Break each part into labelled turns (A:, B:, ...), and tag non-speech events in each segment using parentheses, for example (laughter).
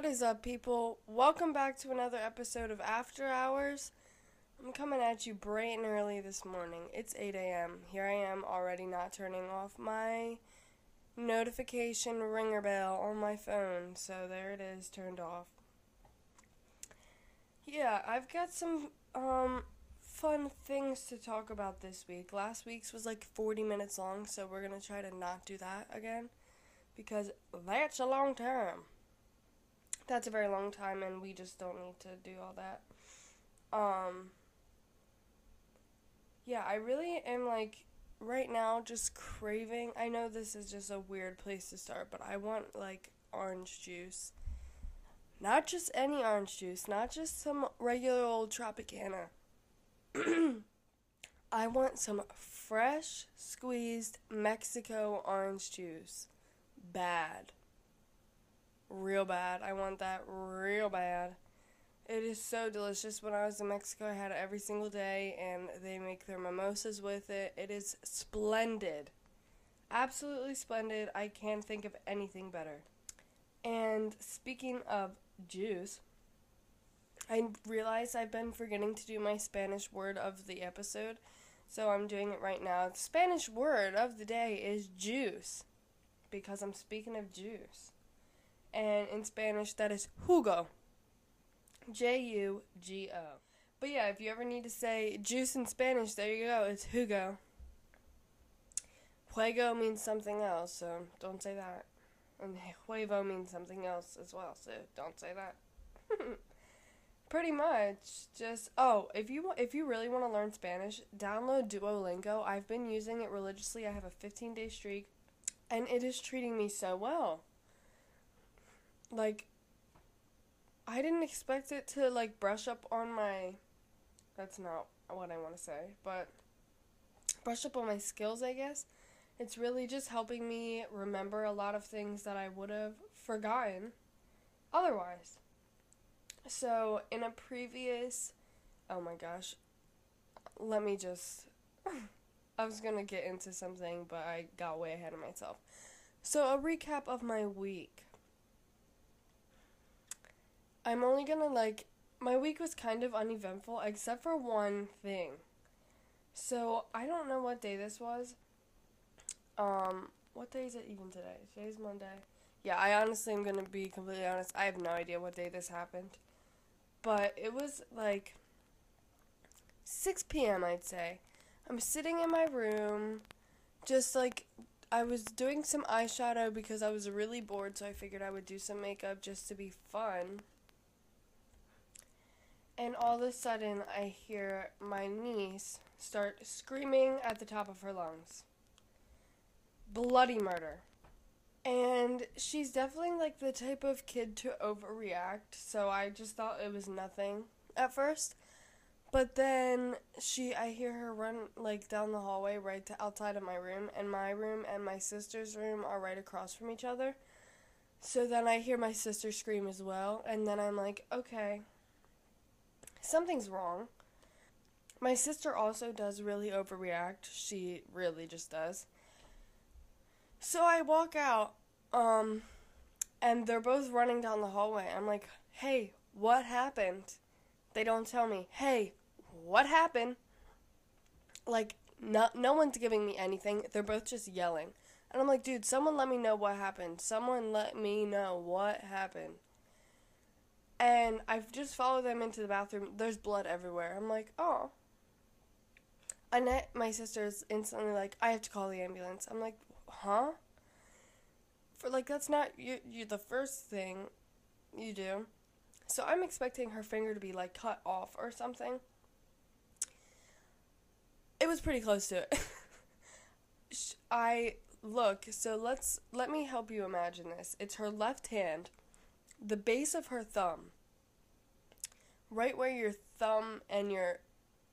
A: What is up, people? Welcome back to another episode of After Hours. I'm coming at you bright and early this morning. It's 8 a.m. Here I am already not turning off my notification ringer bell on my phone, so there it is, turned off. Yeah, I've got some um fun things to talk about this week. Last week's was like 40 minutes long, so we're to try to not do that again because that's a long time. That's a very long time and we just don't need to do all that. Um Yeah, I really am like right now just craving. I know this is just a weird place to start, but I want like orange juice. Not just any orange juice, not just some regular old Tropicana. (clears throat) I want some fresh squeezed Mexico orange juice. Bad. Real bad. I want that real bad. It is so delicious. When I was in Mexico, I had it every single day, and they make their mimosas with it. It is splendid. Absolutely splendid. I can't think of anything better. And speaking of juice, I realize I've been forgetting to do my Spanish word of the episode, so I'm doing it right now. The Spanish word of the day is juice, because I'm speaking of juice. And in Spanish, that is jugo. J U G O. But yeah, if you ever need to say juice in Spanish, there you go. It's jugo. Juego means something else, so don't say that. And huevo means something else as well, so don't say that. (laughs) Pretty much, just oh, if you if you really want to learn Spanish, download Duolingo. I've been using it religiously. I have a 15 day streak, and it is treating me so well. Like, I didn't expect it to like brush up on my. That's not what I want to say, but brush up on my skills. I guess it's really just helping me remember a lot of things that I would have forgotten otherwise. So, in a previous. Oh my gosh. Let me just. (laughs) I was gonna get into something, but I got way ahead of myself. So, a recap of my week. I'm only gonna like. My week was kind of uneventful, except for one thing. So, I don't know what day this was. Um, what day is it even today? Today's Monday. Yeah, I honestly am gonna be completely honest. I have no idea what day this happened but it was like 6 p.m., I'd say. I'm sitting in my room, just like I was doing some eyeshadow because I was really bored, so I figured I would do some makeup just to be fun. And all of a sudden, I hear my niece start screaming at the top of her lungs. Bloody murder. And she's definitely like the type of kid to overreact, so I just thought it was nothing at first. But then she I hear her run like down the hallway right to outside of my room and my room and my sister's room are right across from each other. So then I hear my sister scream as well and then I'm like, "Okay. Something's wrong." My sister also does really overreact. She really just does. So I walk out, um, and they're both running down the hallway. I'm like, hey, what happened? They don't tell me, hey, what happened? Like, no, no one's giving me anything. They're both just yelling. And I'm like, dude, someone let me know what happened. Someone let me know what happened. And I've just followed them into the bathroom. There's blood everywhere. I'm like, oh. Annette, my sister, is instantly like, I have to call the ambulance. I'm like, huh? For like that's not you you the first thing you do. So I'm expecting her finger to be like cut off or something. It was pretty close to it. (laughs) I look, so let's let me help you imagine this. It's her left hand, the base of her thumb. Right where your thumb and your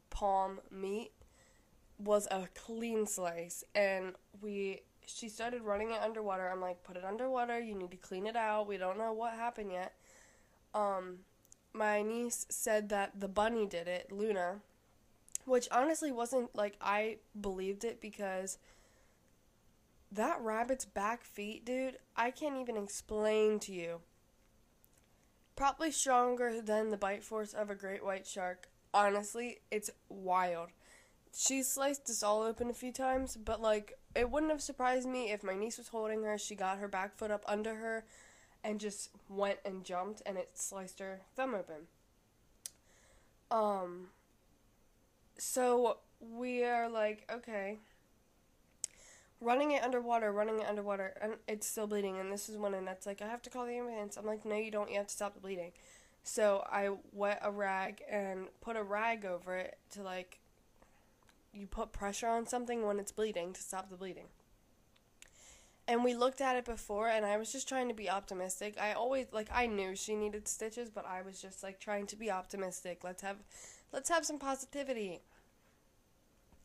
A: palm meet was a clean slice and we she started running it underwater. I'm like, put it underwater. You need to clean it out. We don't know what happened yet. Um, my niece said that the bunny did it, Luna, which honestly wasn't like I believed it because that rabbit's back feet, dude, I can't even explain to you. Probably stronger than the bite force of a great white shark. Honestly, it's wild. She sliced us all open a few times, but like it wouldn't have surprised me if my niece was holding her, she got her back foot up under her and just went and jumped and it sliced her thumb open. Um so we are like, okay, running it underwater, running it underwater, and it's still bleeding. And this is when Annette's like, I have to call the ambulance. I'm like, no, you don't. You have to stop the bleeding. So I wet a rag and put a rag over it to like, you put pressure on something when it's bleeding to stop the bleeding. And we looked at it before, and I was just trying to be optimistic. I always like I knew she needed stitches, but I was just like trying to be optimistic. Let's have, let's have some positivity.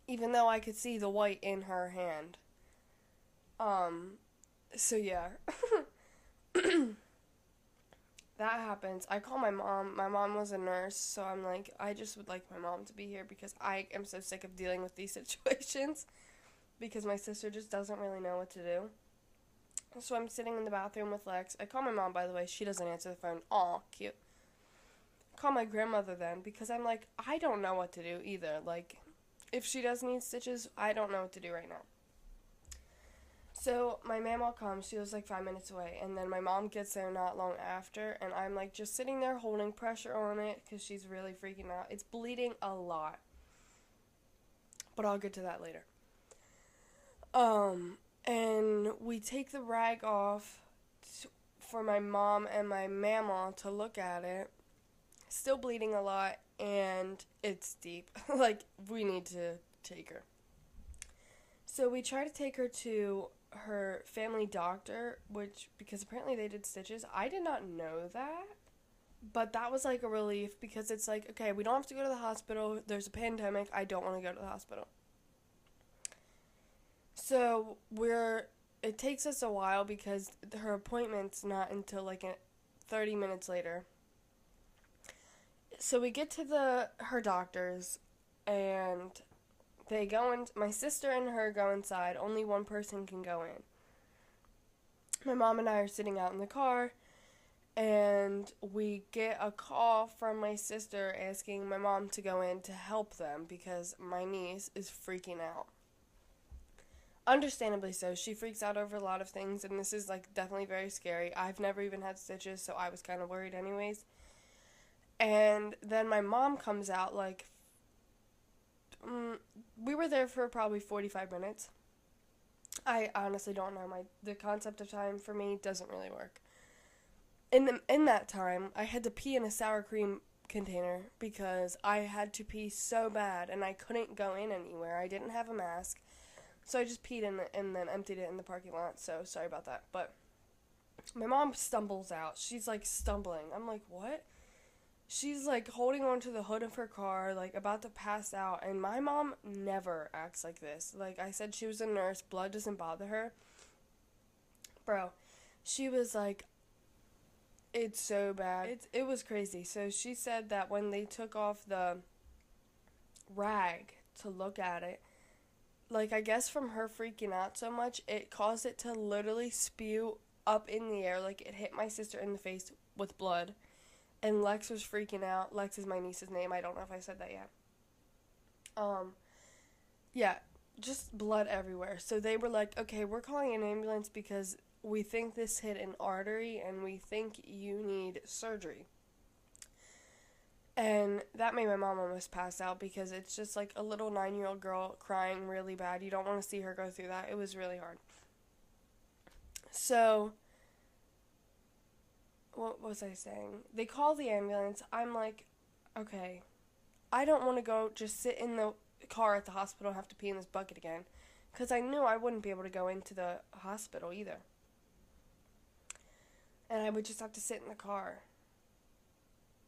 A: Even though I could see the white in her hand. Um, so yeah. (coughs) that happens. I call my mom. My mom was a nurse, so I'm like, I just would like my mom to be here because I am so sick of dealing with these (laughs) situations because my sister just doesn't really know what to do. So I'm sitting in the bathroom with Lex. I call my mom, by the way. She doesn't answer the phone. Aw, cute. Call my grandmother then because I'm like, I don't know what to do either. Like, if she does need stitches, I don't know what to do right now. So my mama comes. She was like five minutes away, and then my mom gets there not long after, and I'm like just sitting there holding pressure on it because she's really freaking out. It's bleeding a lot, but I'll get to that later. Um, and we take the rag off t- for my mom and my mama to look at it. Still bleeding a lot, and it's deep. (laughs) like we need to take her. So we try to take her to her family doctor, which because apparently they did stitches. I did not know that. But that was like a relief because it's like, okay, we don't have to go to the hospital. There's a pandemic. I don't want to go to the hospital. So we're it takes us a while because her appointment's not until like 30 minutes later. So we get to the her doctor's and they go in. My sister and her go inside. Only one person can go in. My mom and I are sitting out in the car, and we get a call from my sister asking my mom to go in to help them because my niece is freaking out. Understandably so. She freaks out over a lot of things, and this is like definitely very scary. I've never even had stitches, so I was kind of worried, anyways. And then my mom comes out like um, we were there for probably 45 minutes. I honestly don't know. My the concept of time for me doesn't really work. In the in that time, I had to pee in a sour cream container because I had to pee so bad and I couldn't go in anywhere. I didn't have a mask. So I just peed in the, and then emptied it in the parking lot. So sorry about that. But my mom stumbles out. She's like stumbling. I'm like, "What?" She's like holding on to the hood of her car, like about to pass out. And my mom never acts like this. Like I said, she was a nurse, blood doesn't bother her. Bro, she was like, it's so bad. It, it was crazy. So she said that when they took off the rag to look at it, like I guess from her freaking out so much, it caused it to literally spew up in the air. Like it hit my sister in the face with blood and Lex was freaking out. Lex is my niece's name. I don't know if I said that yet. Um, yeah, just blood everywhere. So they were like, okay, we're calling an ambulance because we think this hit an artery and we think you need surgery. And that made my mom almost pass out because it's just like a little nine year old girl crying really bad. You don't want to see her go through that. It was really hard. So what was I saying? They call the ambulance. I'm like, okay, I don't want to go just sit in the car at the hospital and have to pee in this bucket again. Because I knew I wouldn't be able to go into the hospital either. And I would just have to sit in the car.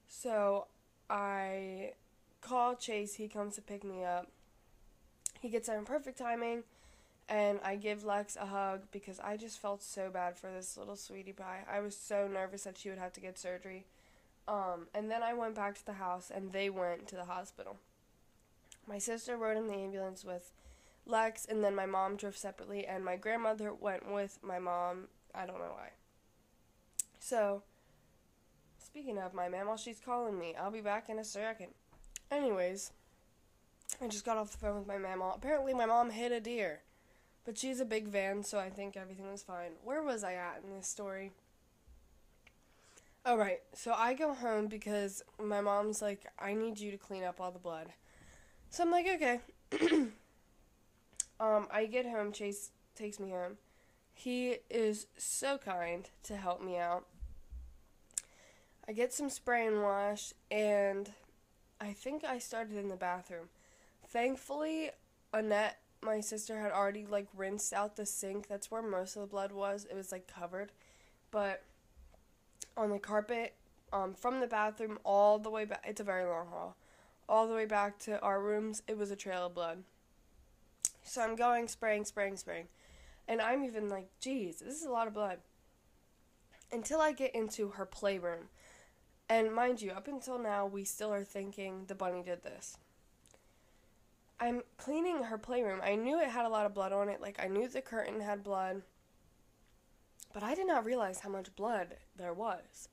A: So I call Chase. He comes to pick me up. He gets there in perfect timing and I give Lex a hug because I just felt so bad for this little sweetie pie. I was so nervous that she would have to get surgery. Um, and then I went back to the house and they went to the hospital. My sister rode in the ambulance with Lex, and then my mom drove separately, and my grandmother went with my mom. I don't know why. So, speaking of my while she's calling me, I'll be back in a second. Anyways, I just got off the phone with my mom. Apparently, my mom hit a deer, but she's a big van, so I think everything was fine. Where was I at in this story? All right, so I go home because my mom's like, I need you to clean up all the blood. So I'm like, okay. (clears throat) um, I get home. Chase takes me home. He is so kind to help me out. I get some spray and wash, and I think I started in the bathroom. Thankfully, Annette, my sister, had already like rinsed out the sink. That's where most of the blood was. It was like covered, but on the carpet, um, from the bathroom all the way back. It's a very long hall, all the way back to our rooms. It was a trail of blood. So I'm going spraying, spraying, spraying, and I'm even like, geez, this is a lot of blood. Until I get into her playroom and mind you, up until now, we still are thinking the bunny did this. I'm cleaning her playroom. I knew it had a lot of blood on it. Like, I knew the curtain had blood. But I did not realize how much blood there was.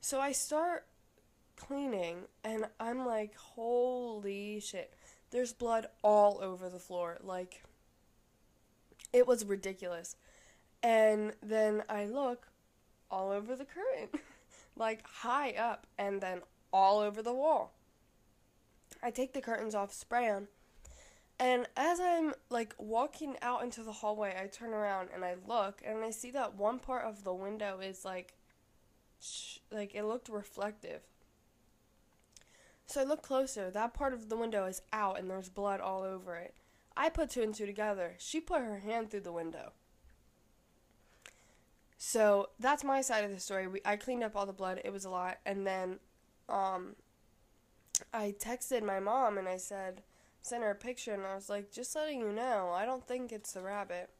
A: So I start cleaning, and I'm like, holy shit. There's blood all over the floor. Like, it was ridiculous. And then I look all over the curtain. (laughs) like high up and then all over the wall. I take the curtains off, spray them, and as I'm like walking out into the hallway, I turn around and I look and I see that one part of the window is like sh- like it looked reflective. So I look closer. That part of the window is out and there's blood all over it. I put two and two together. She put her hand through the window. So that's my side of the story. We, I cleaned up all the blood. It was a lot. And then um, I texted my mom and I said, sent her a picture and I was like, just letting you know, I don't think it's the rabbit.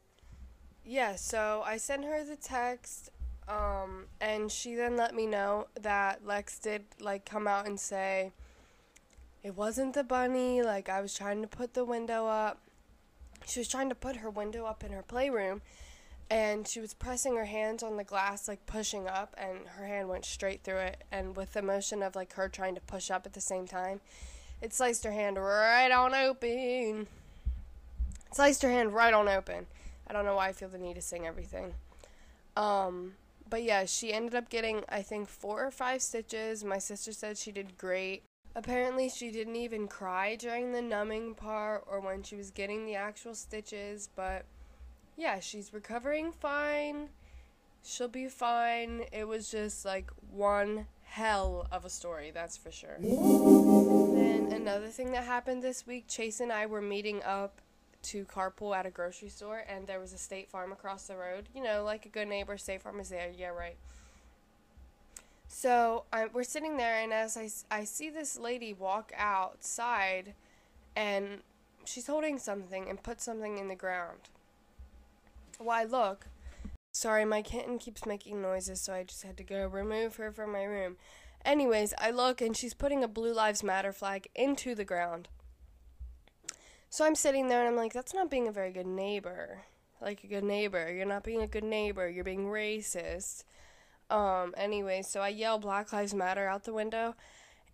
A: Yeah, so I sent her the text um, and she then let me know that Lex did like come out and say it wasn't the bunny, like I was trying to put the window up. She was trying to put her window up in her playroom and she was pressing her hands on the glass like pushing up and her hand went straight through it and with the motion of like her trying to push up at the same time it sliced her hand right on open. It sliced her hand right on open. I don't know why i feel the need to sing everything. Um but yeah she ended up getting i think four or five stitches. My sister said she did great. Apparently she didn't even cry during the numbing part or when she was getting the actual stitches but yeah, she's recovering fine. She'll be fine. It was just like one hell of a story, that's for sure. then another thing that happened this week, Chase and I were meeting up to carpool at a grocery store, and there was a State Farm across the road. You know, like a good neighbor, State Farm is there. Yeah, right. So I, we're sitting there, and as I, I see this lady walk outside, and she's holding something and put something in the ground. Why, look. Sorry, my kitten keeps making noises, so I just had to go remove her from my room. Anyways, I look and she's putting a Blue Lives Matter flag into the ground. So I'm sitting there and I'm like, that's not being a very good neighbor. Like a good neighbor. You're not being a good neighbor. You're being racist. Um, anyway, so I yell Black Lives Matter out the window.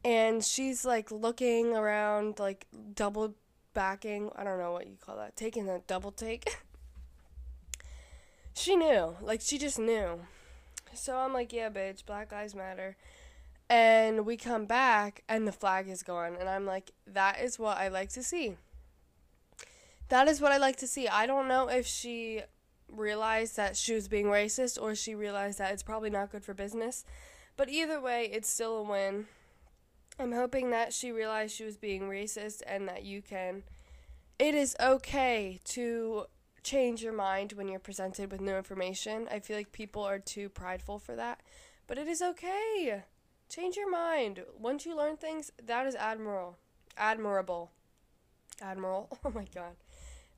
A: And she's like looking around, like double backing. I don't know what you call that. Taking a double take. (laughs) she knew. Like, she just knew. So I'm like, yeah, bitch, Black Lives Matter. And we come back, and the flag is gone. And I'm like, that is what I like to see. That is what I like to see. I don't know if she realized that she was being racist or she realized that it's probably not good for business. But either way, it's still a win. I'm hoping that she realized she was being racist and that you can. It is okay to change your mind when you're presented with new information. I feel like people are too prideful for that. But it is okay. Change your mind. Once you learn things, that is admirable. Admirable. Admiral. (laughs) Oh my god.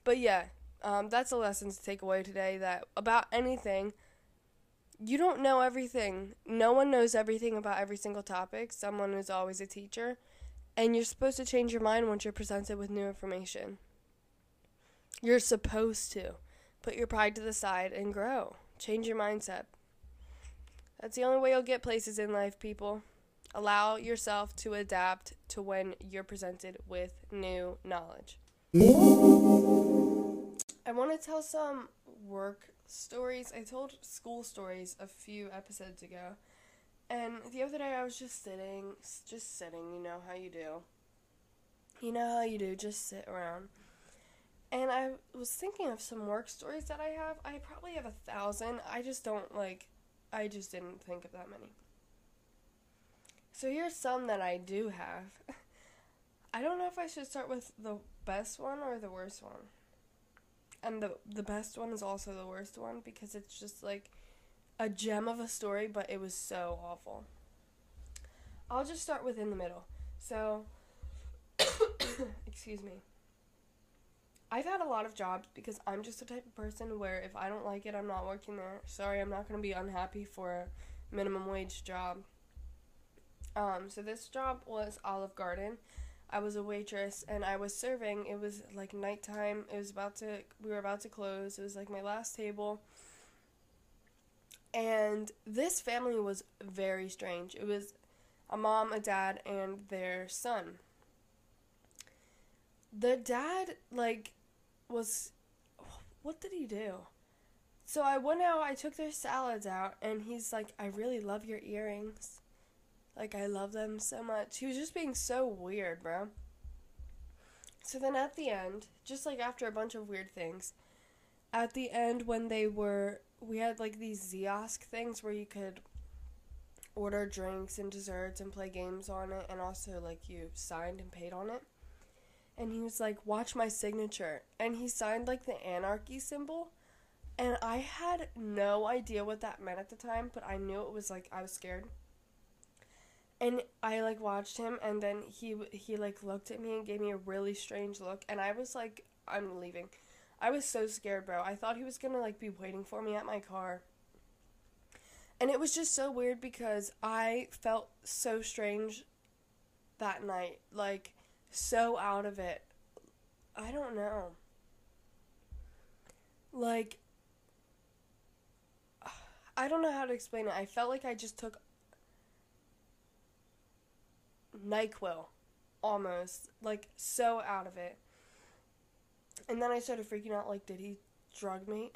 A: But yeah, um, that's a lesson to take away today that about anything, you don't know everything. No one knows everything about every single topic. Someone is always a teacher. And you're supposed to change your mind once you're presented with new information. You're supposed to. Put your pride to the side and grow. Change your mindset. That's the only way you'll get places in life, people. Allow yourself to adapt to when you're presented with new knowledge. I want to tell some work stories. I told school stories a few episodes ago. And the other day I was just sitting, just sitting, you know how you do. You know how you do, just sit around. And I was thinking of some work stories that I have. I probably have a thousand. I just don't like, I just didn't think of that many. So here's some that I do have. (laughs) I don't know if I should start with the best one or the worst one. And the the best one is also the worst one because it's just like a gem of a story, but it was so awful. I'll just start with in the middle. So, (coughs) excuse me. I've had a lot of jobs because I'm just the type of person where if I don't like it, I'm not working there. Sorry, I'm not going to be unhappy for a minimum wage job. Um, so this job was Olive Garden. I was a waitress and I was serving. It was like nighttime. It was about to we were about to close. It was like my last table. And this family was very strange. It was a mom, a dad, and their son. The dad like was what did he do? So I went out, I took their salads out, and he's like, I really love your earrings. Like, I love them so much. He was just being so weird, bro. So then at the end, just like after a bunch of weird things, at the end when they were, we had like these Ziosk things where you could order drinks and desserts and play games on it, and also like you signed and paid on it and he was like, "Watch my signature," and he signed like the anarchy symbol, and I had no idea what that meant at the time, but I knew it was like I was scared. And I like watched him, and then he he like looked at me and gave me a really strange look, and I was like, "I'm leaving." I was so scared, bro. I thought he was gonna like be waiting for me at my car. And it was just so weird because I felt so strange that night. Like so out of it. I don't know. Like, I don't know how to explain it. I felt like I just took NyQuil almost. Like, so out of it. And then I started freaking out like, did he drug me?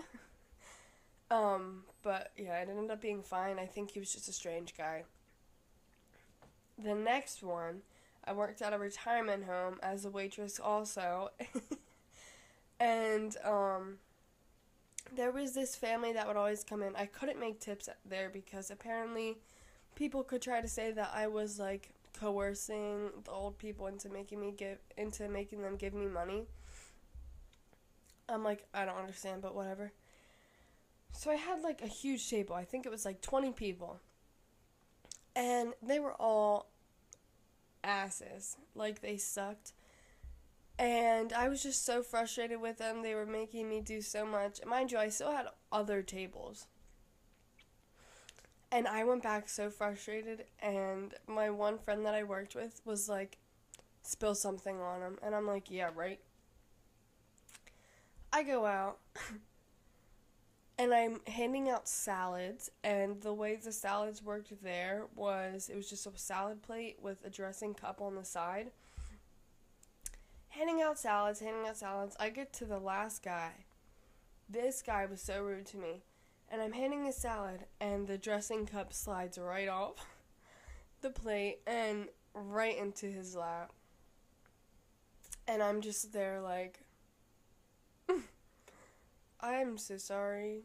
A: (laughs) um, but yeah, it ended up being fine. I think he was just a strange guy. The next one I worked at a retirement home as a waitress also. (laughs) and um there was this family that would always come in. I couldn't make tips there because apparently people could try to say that I was like coercing the old people into making me give into making them give me money. I'm like, I don't understand, but whatever. So I had like a huge table. I think it was like 20 people. And they were all asses. Like they sucked. And I was just so frustrated with them. They were making me do so much. Mind you, I still had other tables. And I went back so frustrated, and my one friend that I worked with was like, spill something on him. And I'm like, yeah, right. I go out. (laughs) and I'm handing out salads, and the way the salads worked there was it was just a salad plate with a dressing cup on the side. Handing out salads, handing out salads. I get to the last guy. This guy was so rude to me. And I'm handing a salad, and the dressing cup slides right off (laughs) the plate and right into his lap. And I'm just there like, (laughs) I'm so sorry.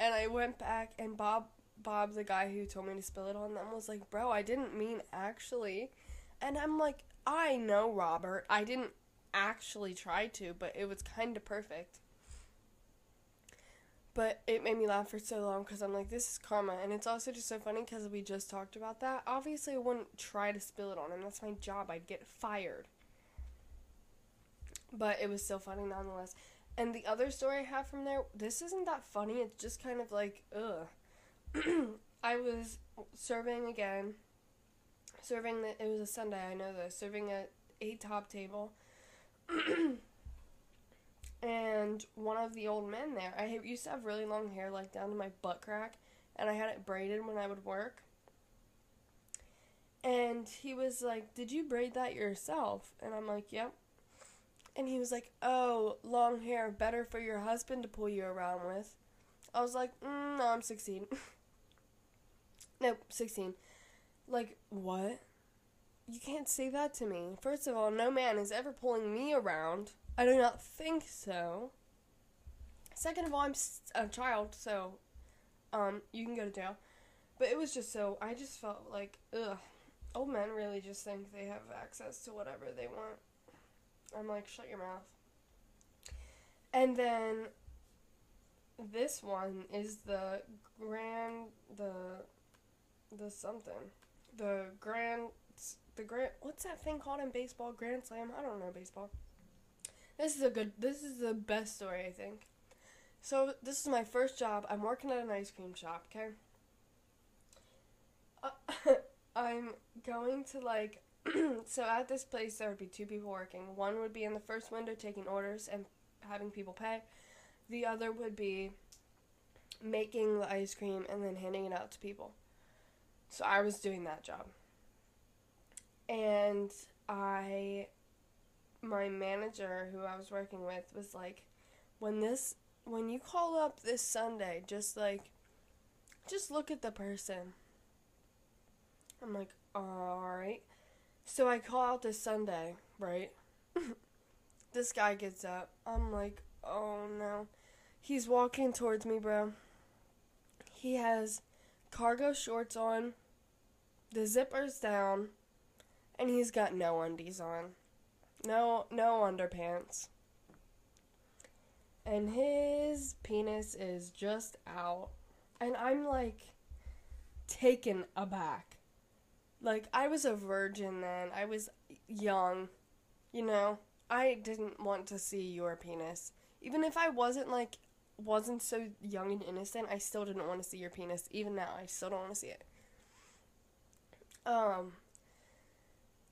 A: And I went back and Bob Bob the guy who told me to spill it on them was like, "Bro, I didn't mean actually." And I'm like, "I know, Robert. I didn't actually try to, but it was kind of perfect." But it made me laugh for so long because I'm like, this is karma. And it's also just so funny because we just talked about that. Obviously, I wouldn't try to spill it on him. That's my job. I'd get fired. But it was still funny nonetheless. And the other story I have from there, this isn't that funny. It's just kind of like, ugh. (clears throat) I was serving again. Serving the, it was a Sunday, I know this. Serving at a top table. (clears throat) and one of the old men there, I used to have really long hair, like down to my butt crack. and I had it braided when I would work. And he was like, Did you braid that yourself? And I'm like, Yep. And he was like, Oh, long hair, better for your husband to pull you around with. I was like, mm, No, I'm 16. (laughs) nope, 16. Like, what? You can't say that to me. First of all, no man is ever pulling me around. I do not think so. Second of all, I'm a child, so um, you can go to jail. But it was just so I just felt like ugh, old men really just think they have access to whatever they want. I'm like, shut your mouth. And then this one is the grand the the something. The grand the grand what's that thing called in baseball? Grand slam? I don't know baseball. This is a good this is the best story i think. So this is my first job. I'm working at an ice cream shop okay? Uh, (laughs) i'm going to like (clears throat) so at this place there would be two people working one would be in the first window taking orders and having people pay the other would be making the ice cream and then handing it out to people so i was doing that job and I my manager who I was working with was like when this when you call up this sundae just like just look at the person. I'm like, all right. So I call out this sundae, right? (laughs) this guy gets up. I'm like, oh no. He's walking towards me, bro. He has cargo shorts on, the zipper's down, and he's got no undies on. No no underpants. And his penis is just out. And I'm like taken aback. Like I was a virgin then. I was young. You know, I didn't want to see your penis. Even if I wasn't like wasn't so young and innocent, I still didn't want to see your penis. Even now, I still don't want to see it. Um,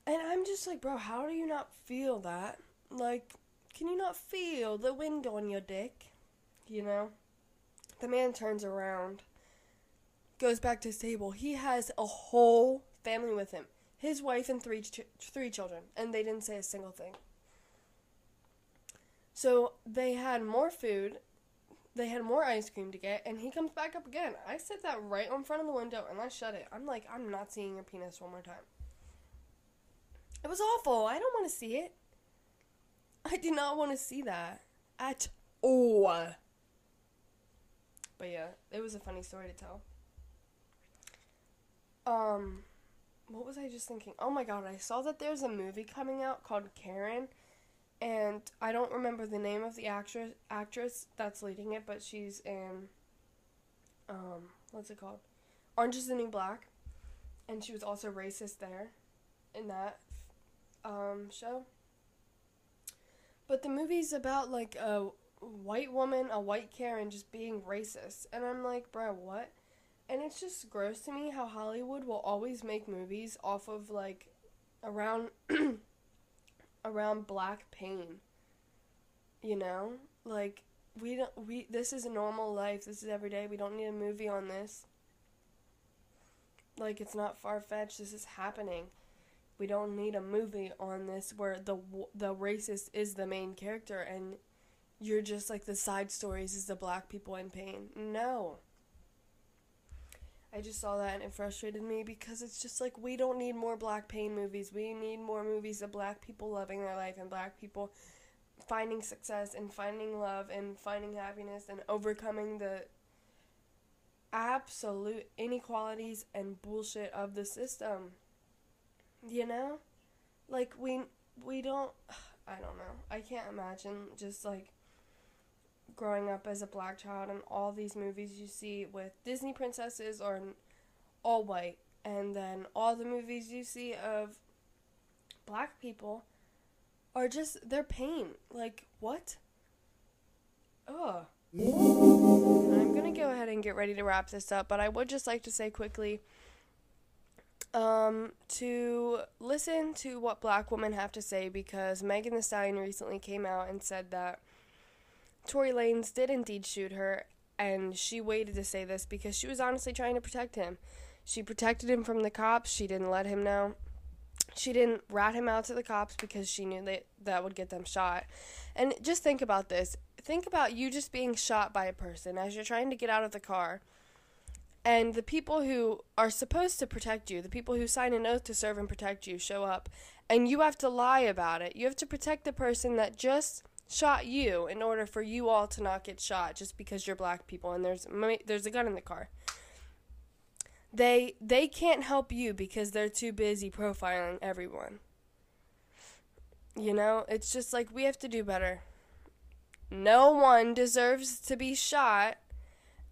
A: and I'm just like, bro, how do you not feel that? Like, can you not feel the wind on your dick? You know? The man turns around, goes back to his table. He has a whole family with him his wife and three, ch- three children, and they didn't say a single thing. So they had more food, they had more ice cream to get, and he comes back up again. I set that right in front of the window and I shut it. I'm like, I'm not seeing your penis one more time. It was awful. I don't want to see it. I do not want to see that at all. But yeah, it was a funny story to tell. Um, what was I just thinking? Oh my god, I saw that there's a movie coming out called Karen, and I don't remember the name of the actress actress that's leading it, but she's in um, what's it called? Orange is the New Black, and she was also racist there in that um, show. But the movie's about like a white woman, a white Karen, just being racist, and I'm like, bro, what? And it's just gross to me how Hollywood will always make movies off of like around (clears throat) around black pain. You know, like we don't we this is a normal life. This is every day. We don't need a movie on this. Like it's not far fetched. This is happening. We don't need a movie on this where the the racist is the main character and you're just like the side stories is the black people in pain. No. I just saw that and it frustrated me because it's just like we don't need more black pain movies. We need more movies of black people loving their life and black people finding success and finding love and finding happiness and overcoming the absolute inequalities and bullshit of the system. You know? Like we we don't (sighs) I don't know. I can't imagine just like growing up as a black child and all these movies you see with Disney princesses are all white and then all the movies you see of black people are just their pain. Like what? Ugh. I'm gonna go ahead and get ready to wrap this up, but I would just like to say quickly um, to listen to what black women have to say because Megan Thee Stallion recently came out and said that Tory Lanez did indeed shoot her and she waited to say this because she was honestly trying to protect him. She protected him from the cops. She didn't let him know. She didn't rat him out to the cops because she knew that that would get them shot. And just think about this. Think about you just being shot by a person as you're trying to get out of the car. And the people who are supposed to protect you, the people who sign an oath to serve and protect you, show up. And you have to lie about it. You have to protect the person that just shot you in order for you all to not get shot just because you're black people and there's there's a gun in the car. They they can't help you because they're too busy profiling everyone. You know, it's just like we have to do better. No one deserves to be shot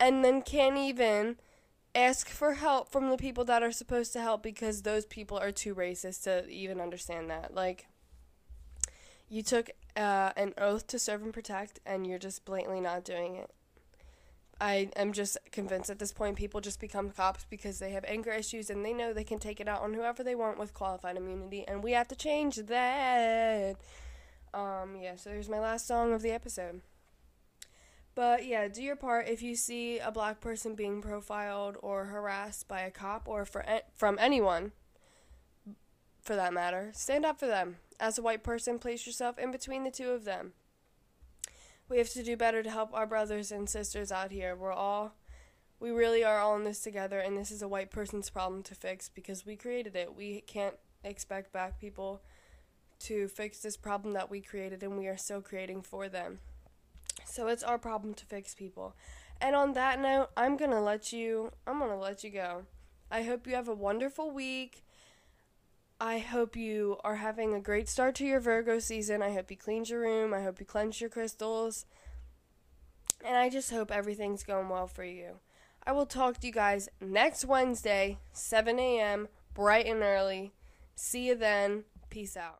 A: and then can't even ask for help from the people that are supposed to help because those people are too racist to even understand that. Like you took uh, an oath to serve and protect and you're just blatantly not doing it. I am just convinced at this point people just become cops because they have anger issues and they know they can take it out on whoever they want with qualified immunity, and we have to change that. Um, yeah, so there's my last song of the episode. But yeah, do your part if you see a black person being profiled or harassed by a cop or for from anyone for that matter. Stand up for them. As a white person, place yourself in between the two of them. We have to do better to help our brothers and sisters out here. We're all, we really are all in this together, and this is a white person's problem to fix because we created it. We can't expect black people to fix this problem that we created, and we are still creating for them. So it's our problem to fix people. And on that note, I'm gonna let you. I'm gonna let you go. I hope you have a wonderful week. I hope you are having a great start to your Virgo season. I hope you cleaned your room. I hope you cleansed your crystals. And I just hope everything's going well for you. I will talk to you guys next Wednesday, 7 a.m., bright and early. See you then. Peace out.